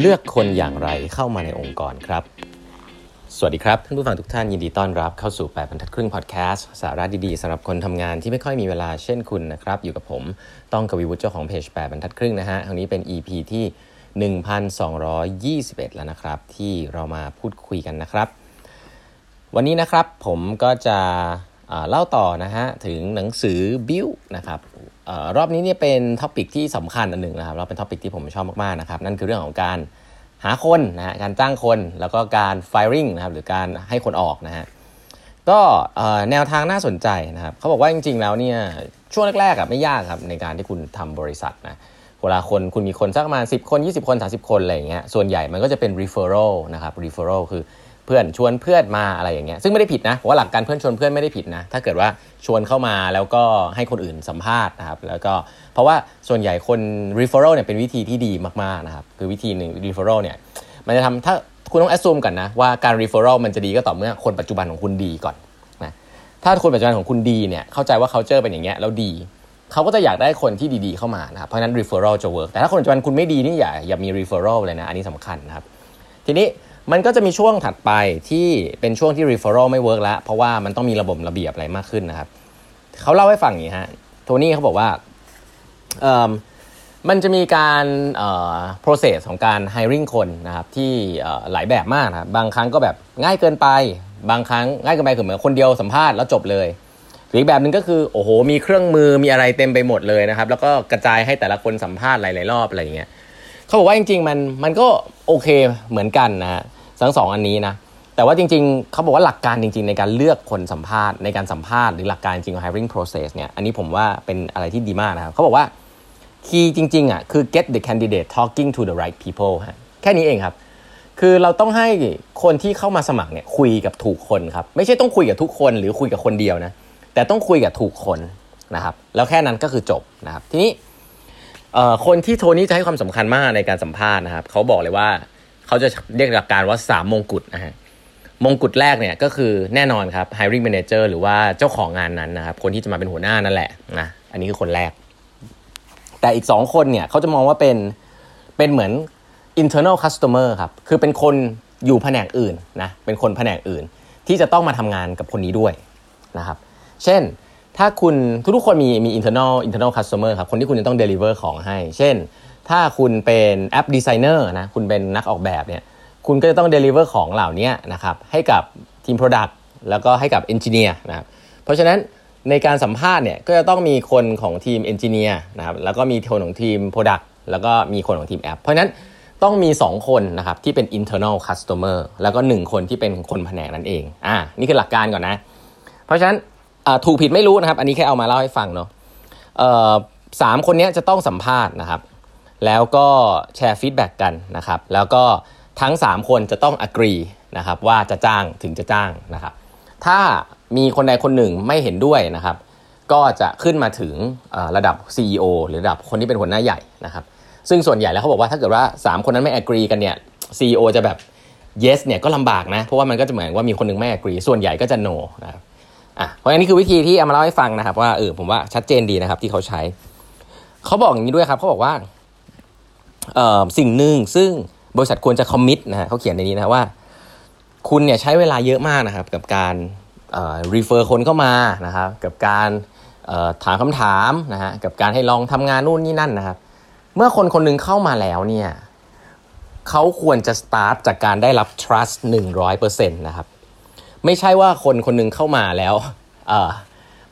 เลือกคนอย่างไรเข้ามาในองค์กรครับ สวัสดีครับ ท่านผู้ฟังทุกท่านยินดีต้อนรับเข้าสู่ 8บรรทัดครึ่งพอดแคสต์สาระดีๆสำหรับคนทำงานที่ไม่ค่อยมีเวลาเช่นคุณนะครับ อยู่กับผมต้องกวีวุฒิเจ้าของเพจ8บรรทัดครึ่งนะฮะครั้งนี้เป็น EP ที่ 1221 แล้วนะครับ ที่เรามาพูดคุยกันนะครับ วันนี้นะครับผมก็จะเล่าต่อนะฮะถึงหนังสือบิวนะครับ รอบนี้เนี่ยเป็น topic ที่สำคัญอันหนึ่งนะครับเราเป็น topic ที่ผมชอบมากๆนะครับนั่นคือเรื่องของการหาคนนะฮะการจ้างคนแล้วก็การ firing นะครับหรือการให้คนออกนะฮะก็แนวทางน่าสนใจนะครับเขาบอกว่าจริง ๆ แล้วเนี่ยช่วงแรกๆอะไม่ยากครับในการที่คุณทำบริษัทนะเวลาคนคุณมีคนสักประมาณ10 คน 20 คน 30 คนอะไรอย่างเงี้ยส่วนใหญ่มันก็จะเป็น referral นะครับ referral คือ เพื่อนชวนเพื่อนมาอะไรอย่างเงี้ยซึ่งไม่ได้ผิดนะเพราะว่าหลักการเพื่อนชวนเพื่อนไม่ได้ผิดนะถ้าเกิดว่าชวนเข้ามาแล้วก็ให้คนอื่นสัมภาษณ์นะครับแล้วก็เพราะว่าส่วนใหญ่คน referral เนี่ยเป็นวิธีที่ดีมากๆนะครับคือวิธีหนึ่ง referral เนี่ยมันจะทำถ้าคุณต้อง assume กันนะว่าการ referral มันจะดีก็ต่อเมื่อคนปัจจุบันของคุณดีก่อนนะถ้าคนปัจจุบันของคุณดีเนี่ยเข้าใจว่าเขาเจอเป็นอย่างเงี้ยแล้วดีเขาก็จะอยากได้คนที่ดีๆเข้ามานะครับเพราะนั้น referral จะ work แต่ถ้าคนปัจจุบันคุณไม่ดีนี่อย่าอย่ามี referral เลยนะอันนี้สำคัญนะครับทีนี้ มันก็จะมีช่วงถัดไปที่เป็นช่วงที่ referral ไม่เวิร์กแล้วเพราะว่ามันต้องมีระบบระเบียบอะไรมากขึ้นนะครับเขาเล่าให้ฟังอย่างนี้ฮะโทนี่เขาบอกว่ามันจะมีการ process ของการ hiring คนนะครับที่หลายแบบมากนะบางครั้งก็แบบง่ายเกินไป บางครั้งง่ายเกินไปคือเหมือนคนเดียวสัมภาษณ์แล้วจบเลยหรืออีกแบบหนึ่งก็คือโอ้โหมีเครื่องมือมีอะไรเต็มไปหมดเลยนะครับ แล้วก็กระจายให้แต่ละคนสัมภาษณ์หลายๆรอบอะไรอย่างเงี้ยเขาบอกว่าจริง ๆ มันมันก็โอเคเหมือนกันนะฮะ ทั้งสองอันนี้นะแต่ว่าจริงๆ เขาบอกว่าหลักการจริง ๆ ในการเลือกคนสัมภาษณ์ในการสัมภาษณ์หรือหลักการจริงของ hiring process เนี่ยอันนี้ผมว่าเป็นอะไรที่ดีมากนะครับเขาบอกว่าคีย์จริงๆอะคือ get the candidate talking to the right people ฮะแค่นี้เองครับ คือเราต้องให้คนที่เข้ามาสมัครเนี่ยคุยกับถูกคนครับ ไม่ใช่ต้องคุยกับทุกคนหรือคุยกับคนเดียวนะ แต่ต้องคุยกับถูกคนนะครับ แล้วแค่นั้นก็คือจบนะครับ ทีนี้คนที่โทนี่จะให้ความสำคัญมากในการสัมภาษณ์นะครับเขาบอกเลยว่า เขาจะเรียกหลักการว่าสามมงกุฎนะฮะมงกุฎแรกเนี่ยก็คือแน่นอนครับ hiring manager หรือว่าเจ้าของงานนั้นนะครับ คนที่จะมาเป็นหัวหน้านั่นแหละนะอันนี้คือคนแรก แต่อีกสองคนเนี่ยเขาจะมองว่าเป็นเป็นเหมือน internal customer ครับ คือเป็นคนอยู่แผนกอื่นนะเป็นคนแผนกอื่น ที่จะต้องมาทำงานกับคนนี้ด้วยนะครับ เช่นถ้าคุณทุกๆคนมีมี internal internal customer ครับ คนที่คุณจะต้อง deliver ของให้ เช่น ถ้าคุณเป็น app designer นะคุณเป็นนักออกแบบเนี่ยคุณก็จะต้อง deliver ของเหล่านี้นะครับให้กับทีม Product แล้วก็ให้กับ engineer นะครับเพราะฉะนั้นในการสัมภาษณ์เนี่ยก็จะต้องมีคนของทีม engineer นะครับแล้วก็มีคนของทีม Product แล้วก็มีคนของทีมแอป เพราะฉะนั้นต้องมี 2 คนนะครับที่เป็น internal customer แล้วก็ 1 คนที่เป็นคนแผนกนั่นเองอ่านี่คือหลักการก่อนนะ เพราะฉะนั้นถูกผิดไม่รู้นะครับ อันนี้แค่เอามาเล่าให้ฟังเนาะสามคนนี้จะต้องสัมภาษณ์นะครับ แล้วก็แชร์ feedback กันนะครับ แล้วก็ทั้ง 3 คนจะต้อง agree นะครับว่าจะจ้างถึงจะจ้างนะครับ ถ้ามีคนใดคนหนึ่งไม่เห็นด้วยนะครับ ก็จะขึ้นมาถึงระดับ CEO หรือระดับคนที่เป็นหัวหน้าใหญ่นะครับ ซึ่งส่วนใหญ่แล้วเขาบอกว่าถ้าเกิดว่า 3 คนนั้นไม่อกรีกันเนี่ย CEO จะแบบ yes เนี่ยก็ลำบากนะ เพราะว่ามันก็จะเหมือนว่ามีคนนึงไม่อกรีส่วนใหญ่ก็จะ no นะครับอะเพราะอันนี้คือวิธีที่เอามาเล่าให้ฟังนะครับ ว่าเออผมว่าชัดเจนดีนะครับที่เขาใช้ เขาบอกอย่างนี้ด้วยครับเขาบอกว่า สิ่งหนึ่งซึ่งบริษัทควรจะคอมมิตนะฮะเขาเขียนในนี้นะว่า คุณเนี่ยใช้เวลาเยอะมากนะครับกับการรีเฟอร์คนเข้ามานะครับกับการถามคำถามนะฮะกับการให้ลองทำงานนู่นนี่นั่นนะครับ เมื่อคนคนนึงเข้ามาแล้วเนี่ยเขาควรจะสตาร์ทจากการได้รับ trust 100%นะครับไม่ใช่ว่าคนคนนึงเข้ามาแล้วอ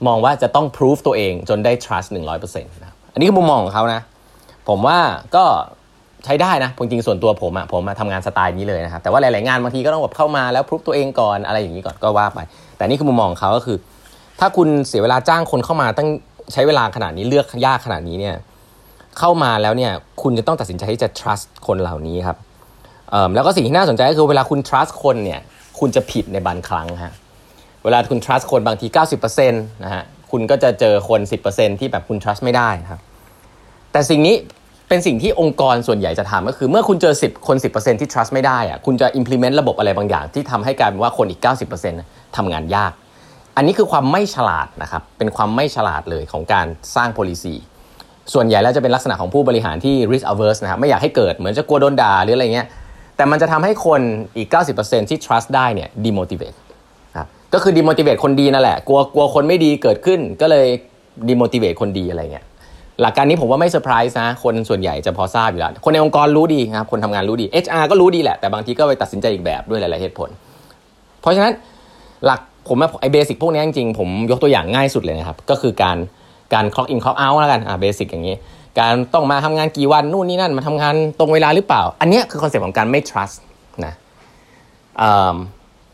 มองว่าจะต้อง prove ตัวเองจนได้ trust 100%นะครับอันนี้คือมุมมองของเขานะ ผมว่าก็ ใช้ได้นะจริงๆส่วนตัวผมอะผมมาทำงานสไตล์นี้เลยนะครับแต่ว่าหลาย ๆ งานบางทีก็ต้องแบบเข้ามาแล้วพรุฟตัวเองก่อนอะไรอย่างนี้ก่อนก็ว่าไป แต่นี่คือมุมมองของเขาก็คือ ถ้าคุณเสียเวลาจ้างคนเข้ามาตั้งใช้เวลาขนาดนี้เลือกยากขนาดนี้เนี่ยเข้ามาแล้วเนี่ยคุณจะต้องตัดสินใจที่จะ trust คนเหล่านี้ครับแล้วก็สิ่งที่น่าสนใจก็คือเวลาคุณ trust คนเนี่ยคุณจะผิดในบางครั้งฮะเวลาคุณ trust คนบางที 90%นะฮะคุณก็จะเจอคน 10%ที่แบบคุณ trust ไม่ได้ครับแต่สิ่งนี้ เป็นสิ่งที่องค์กรส่วนใหญ่จะทำก็คือเมื่อคุณเจอ 10 คน 10%ที่ trust ไม่ได้อะคุณจะ implement ระบบอะไรบางอย่าง ที่ทำให้กลายเป็นว่าคนอีก 90%ทำงานยาก อันนี้คือความไม่ฉลาดนะครับ เป็นความไม่ฉลาดเลยของการสร้าง policy ส่วนใหญ่แล้วจะเป็นลักษณะของผู้บริหารที่ risk averse นะครับไม่อยากให้เกิดเหมือนจะกลัวโดนด่าหรืออะไรเงี้ยแต่มันจะทำให้คนอีก 90%ที่ trust ได้เนี่ย demotivate ครับก็คือ demotivate คนดีนั่นแหละกลัวกลัวคนไม่ดีเกิดขึ้นก็เลย demotivate คนดีอะไรเงี้ย หลักการนี้ผมว่าไม่เซอร์ไพรส์นะ คนส่วนใหญ่จะพอทราบอยู่แล้ว คนในองค์กรรู้ดีครับ คนทำงานรู้ดี HR ก็รู้ดีแหละ แต่บางทีก็ไปตัดสินใจอีกแบบด้วยหลาย ๆ เหตุผล เพราะฉะนั้นหลักผมไอ้ basic พวกนี้จริงๆ ผมยกตัวอย่างง่ายสุดเลยนะครับ ก็คือการการ clock in clock out แล้วกันอ่า basic อย่างนี้ การต้องมาทำงานกี่วันนู่นนี่นั่นมาทำงานตรงเวลาหรือเปล่า อันนี้คือ concept ของการไม่ trust นะ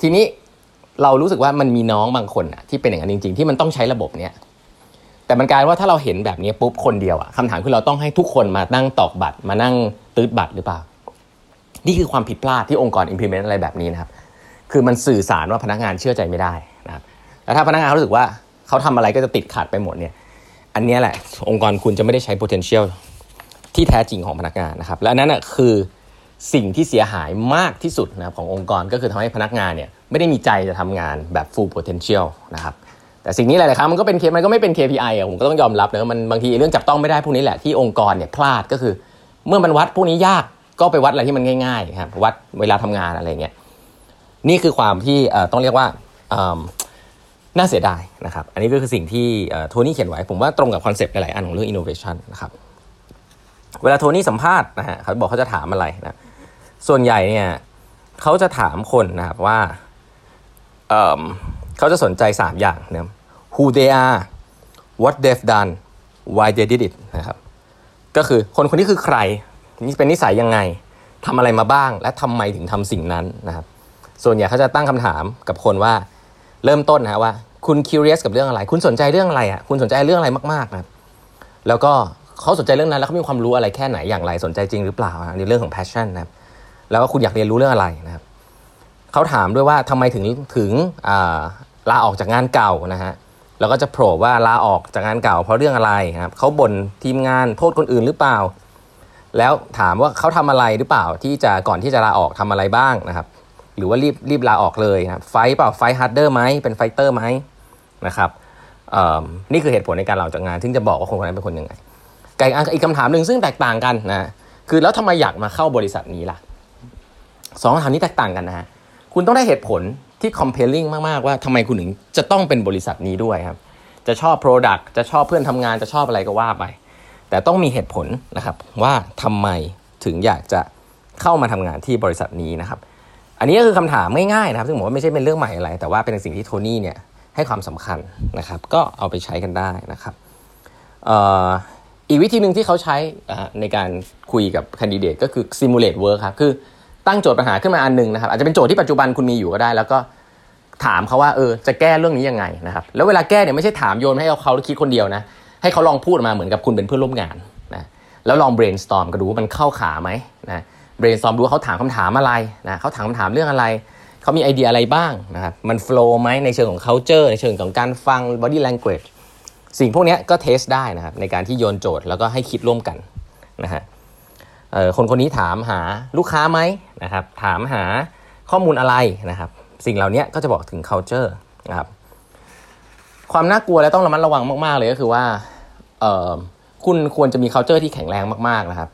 ทีนี้เรารู้สึกว่ามันมีน้องบางคนที่เป็นอย่างนั้นจริง ๆ ที่มันต้องใช้ระบบเนี้ย แต่มันกลายว่าถ้าเราเห็นแบบนี้ปุ๊บคนเดียวอะคำถามคือเราต้องให้ทุกคนมานั่งตอกบัตร มานั่งตื๊ดบัตรหรือเปล่า นี่คือความผิดพลาดที่องค์กร implement อะไรแบบนี้นะครับ คือมันสื่อสารว่าพนักงานเชื่อใจไม่ได้นะครับแล้วถ้าพนักงานรู้สึกว่าเขาทำอะไรก็จะติดขัดไปหมดเนี่ย อันนี้แหละ องค์กรคุณจะไม่ได้ใช้ potential ที่แท้จริงของพนักงานนะครับ และอันนั้นคือสิ่งที่เสียหายมากที่สุดนะครับขององค์กรก็คือทำให้พนักงานเนี่ยไม่ได้มีใจจะทำงานแบบ full potential นะครับ แต่สิ่งนี้หลายๆครั้งมันก็เป็นเคมันก็ไม่เป็น KPI อะผมก็ต้องยอมรับนะมันบางทีเรื่องจับต้องไม่ได้พวกนี้แหละที่องค์กรเนี่ยพลาดก็คือ เมื่อมันวัดพวกนี้ยากก็ไปวัดอะไรที่มันง่ายๆครับวัดเวลาทำงานอะไรเงี้ยนี่คือความที่ต้องเรียกว่าน่าเสียดายนะครับ อันนี้ก็คือสิ่งที่โทนี่เขียนไว้ ผมว่าตรงกับคอนเซปต์หลายๆอันของเรื่อง innovation นะครับเวลาโทนี่สัมภาษณ์นะฮะเขาบอกเขาจะถามอะไรนะส่วนใหญ่เนี่ยเขาจะถามคนนะครับว่า เขาจะสนใจ 3 อย่างนะ who they are what they've done why they did it นะครับ ก็คือคนคนนี้คือใคร นี่เป็นนิสัยยังไงทำอะไรมาบ้าง และทำไมถึงทำสิ่งนั้นนะครับ ส่วนใหญ่เขาจะตั้งคำถามกับคนว่าเริ่มต้นนะว่า คุณ curious กับเรื่องอะไร คุณสนใจเรื่องอะไรอะคุณสนใจเรื่องอะไรมากๆนะครับแล้วก็เขาสนใจเรื่องนั้นแล้วเขามีความรู้อะไรแค่ไหนอย่างไรสนใจจริงหรือเปล่าในเรื่องของ passion นะครับแล้วก็คุณอยากเรียนรู้เรื่องอะไรนะครับเขาถามด้วยว่าทำไมถึงถึง ลาออกจากงานเก่านะฮะแล้วก็จะโผล่ว่าลาออกจากงานเก่า เพราะเรื่องอะไรครับเขาบ่นทีมงานโทษคนอื่นหรือเปล่า แล้วถามว่าเขาทำอะไรหรือเปล่าที่จะก่อนที่จะลาออกทำอะไรบ้างนะครับ หรือว่ารีบรีบลาออกเลยครับ fight เปล่า fight harder ไหมเป็น fighter ไหมนะครับนี่คือเหตุผลในการลาออกจากงาน ซึ่งจะบอกว่าคนคนนั้นเป็นคนยังไงอีกคำถามหนึ่งซึ่งแตกต่างกันนะคือแล้วทำไมอยากมาเข้าบริษัทนี้ล่ะสองคำถามนี้แตกต่างกันนะฮะคุณต้องได้เหตุผล ที่ compelling มากๆว่าทำไมคุณถึงจะต้องเป็นบริษัทนี้ด้วยครับ จะชอบ Product จะชอบเพื่อนทำงานจะชอบอะไรก็ว่าไป แต่ต้องมีเหตุผลนะครับว่าทำไมถึงอยากจะเข้ามาทำงานที่บริษัทนี้นะครับ อันนี้ก็คือคำถามง่ายๆนะครับ ซึ่งผมว่าไม่ใช่เป็นเรื่องใหม่อะไร แต่ว่าเป็นสิ่งที่โทนี่เนี่ยให้ความสำคัญนะครับ ก็เอาไปใช้กันได้นะครับอีกวิธีหนึ่งที่เขาใช้ในการคุยกับคนดิเดตก็คือ simulate work ครับคือ ตั้งโจทย์ปัญหาขึ้นมาอันหนึ่งนะครับอาจจะเป็นโจทย์ที่ปัจจุบันคุณมีอยู่ก็ได้ แล้วก็ถามเขาว่าเออจะแก้เรื่องนี้ยังไงนะครับแล้วเวลาแก้เนี่ยไม่ใช่ถามโยนให้เขาคิดคนเดียวนะให้เขาลองพูดมาเหมือนกับคุณเป็นเพื่อนร่วมงานนะแล้วลอง brainstorm ก็ดูว่ามันเข้าขาไหมนะ brainstorm ดูว่าเขาถามคำถามอะไรนะเขาถามคำถามเรื่องอะไรเขามีไอเดียอะไรบ้างนะครับมัน flow ไหมในเชิงของ culture ในเชิงของการฟัง body language สิ่งพวกนี้ก็เทสได้นะครับในการที่โยนโจทย์แล้วก็ให้คิดร่วมกันนะฮะ คนคนนี้ถามหาลูกค้าไหมนะครับ ถามหาข้อมูลอะไรนะครับ สิ่งเหล่านี้ก็จะบอกถึง culture นะครับ ความน่ากลัวและต้องระมัดระวังมาก ๆ เลยก็คือว่าคุณควรจะมี culture ที่แข็งแรงมากๆนะครับ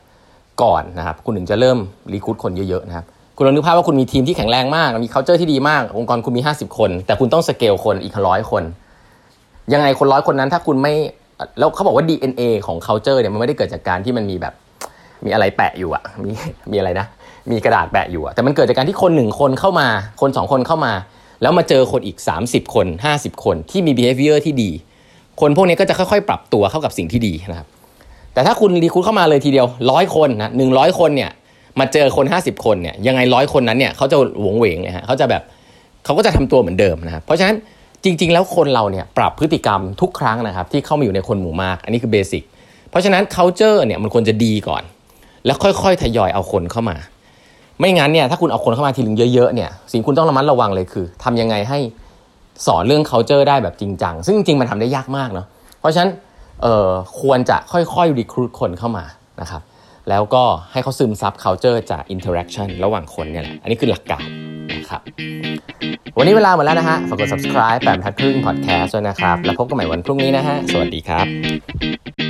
ก่อนนะครับ คุณถึงจะเริ่มรีคูดคนเยอะ ๆ นะครับ คุณลองนึกภาพว่าคุณมีทีมที่แข็งแรงมากมี culture ที่ดีมาก องค์กรคุณมี 50 คน แต่คุณต้องสเกลคนอีกร้อยคน ยังไงคนร้อยคนนั้นถ้าคุณไม่แล้วเขาบอกว่า DNA ของ culture เนี่ยมันไม่ได้เกิดจากการที่มันมีแบบ มีอะไรแปะอยู่อะมีมีอะไรนะ มีกระดาษแปะอยู่อะแต่มันเกิดจากการที่คนหนึ่งคนเข้ามา คนสองคนเข้ามา แล้วมาเจอคนอีก 30 คน 50 คนที่มี behavior ที่ดี คนพวกนี้ก็จะค่อยๆ ปรับตัวเข้ากับสิ่งที่ดีนะครับ แต่ถ้าคุณรีคูดเข้ามาเลยทีเดียวร้อยคนนะหนึ่งร้อยคนเนี่ยมาเจอคน 50 คนเนี่ยยังไงร้อยคนนั้นเนี่ยเขาจะหวงเหวงเนะฮะเขาจะแบบเขาก็จะทำตัวเหมือนเดิมนะครับเพราะฉะนั้นจริง ๆ แล้วคนเราเนี่ยปรับพฤติกรรมทุกครั้งนะครับที่เข้ามาอยู่ในคนหมู่มาก อันนี้คือเบสิกเพราะฉะนั้น culture เนี่ยมันควรจะดีก่อน แล้วค่อยๆทยอยเอาคนเข้ามา ไม่งั้นเนี่ยถ้าคุณเอาคนเข้ามาทีนึงเยอะๆเนี่ยสิ่งคุณต้องระมัดระวังเลยคือทำยังไงให้สอนเรื่อง culture ได้แบบจริงจังซึ่งจริงมันทำได้ยากมากเนาะเพราะฉะนั้นเอ่อควรจะค่อยๆรีครูดคนเข้ามานะครับแล้วก็ให้เขาซึมซับ culture จาก interaction ระหว่างคนเนี่ยแหละ อันนี้คือหลักการนะครับ วันนี้เวลาหมดแล้วนะฮะ ฝากกด subscribe แบบทัดครึ่ง podcast ด้วยนะครับ แล้วพบกันใหม่วันพรุ่งนี้นะฮะ สวัสดีครับ